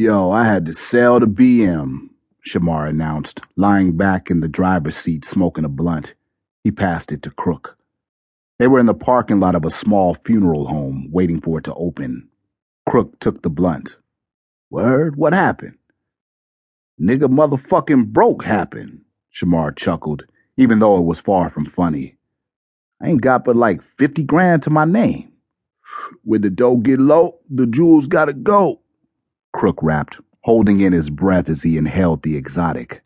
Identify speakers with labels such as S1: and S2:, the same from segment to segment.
S1: Yo, I had to sell the BM, Shamar announced, lying back in the driver's seat smoking a blunt. He passed it to Crook. They were in the parking lot of a small funeral home, waiting for it to open. Crook took the blunt. Word? What happened? Nigga motherfucking broke happened, Shamar chuckled, even though it was far from funny. I ain't got but like 50 grand to my name. When the dough get low, the jewels gotta go, Crook rapped, holding in his breath as he inhaled the exotic.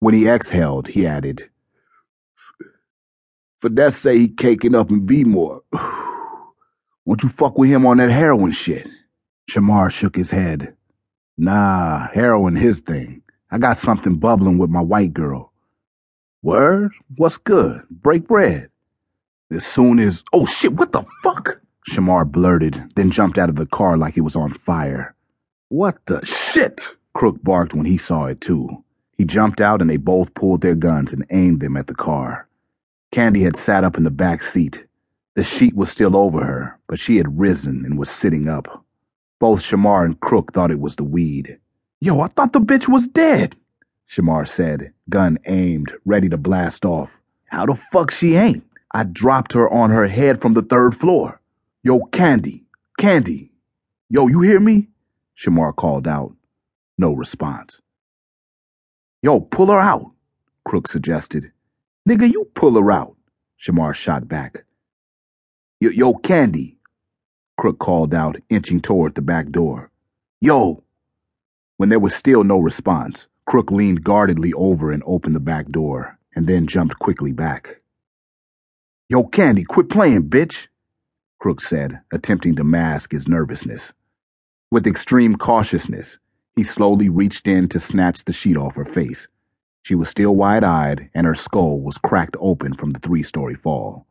S1: When he exhaled, he added, For that say he caking up and be more. Won't you fuck with him on that heroin shit? Shamar shook his head. Nah, heroin his thing. I got something bubbling with my white girl. Word? What's good? Break bread. As soon as. Oh shit, what the fuck? Shamar blurted, then jumped out of the car like he was on fire. What the shit? Crook barked when he saw it too. He jumped out and they both pulled their guns and aimed them at the car. Candy had sat up in the back seat. The sheet was still over her, but she had risen and was sitting up. Both Shamar and Crook thought it was the weed. Yo, I thought the bitch was dead, Shamar said, gun aimed, ready to blast off. How the fuck she ain't? I dropped her on her head from the third floor. Yo, Candy, Candy. Yo, you hear me? Shamar called out. No response. Yo, pull her out, Crook suggested. Nigga, you pull her out, Shamar shot back. Yo, yo, Candy, Crook called out, inching toward the back door. Yo! When there was still no response, Crook leaned guardedly over and opened the back door, and then jumped quickly back. Yo, Candy, quit playing, bitch, Crook said, attempting to mask his nervousness. With extreme cautiousness, he slowly reached in to snatch the sheet off her face. She was still wide eyed, and her skull was cracked open from the three story fall.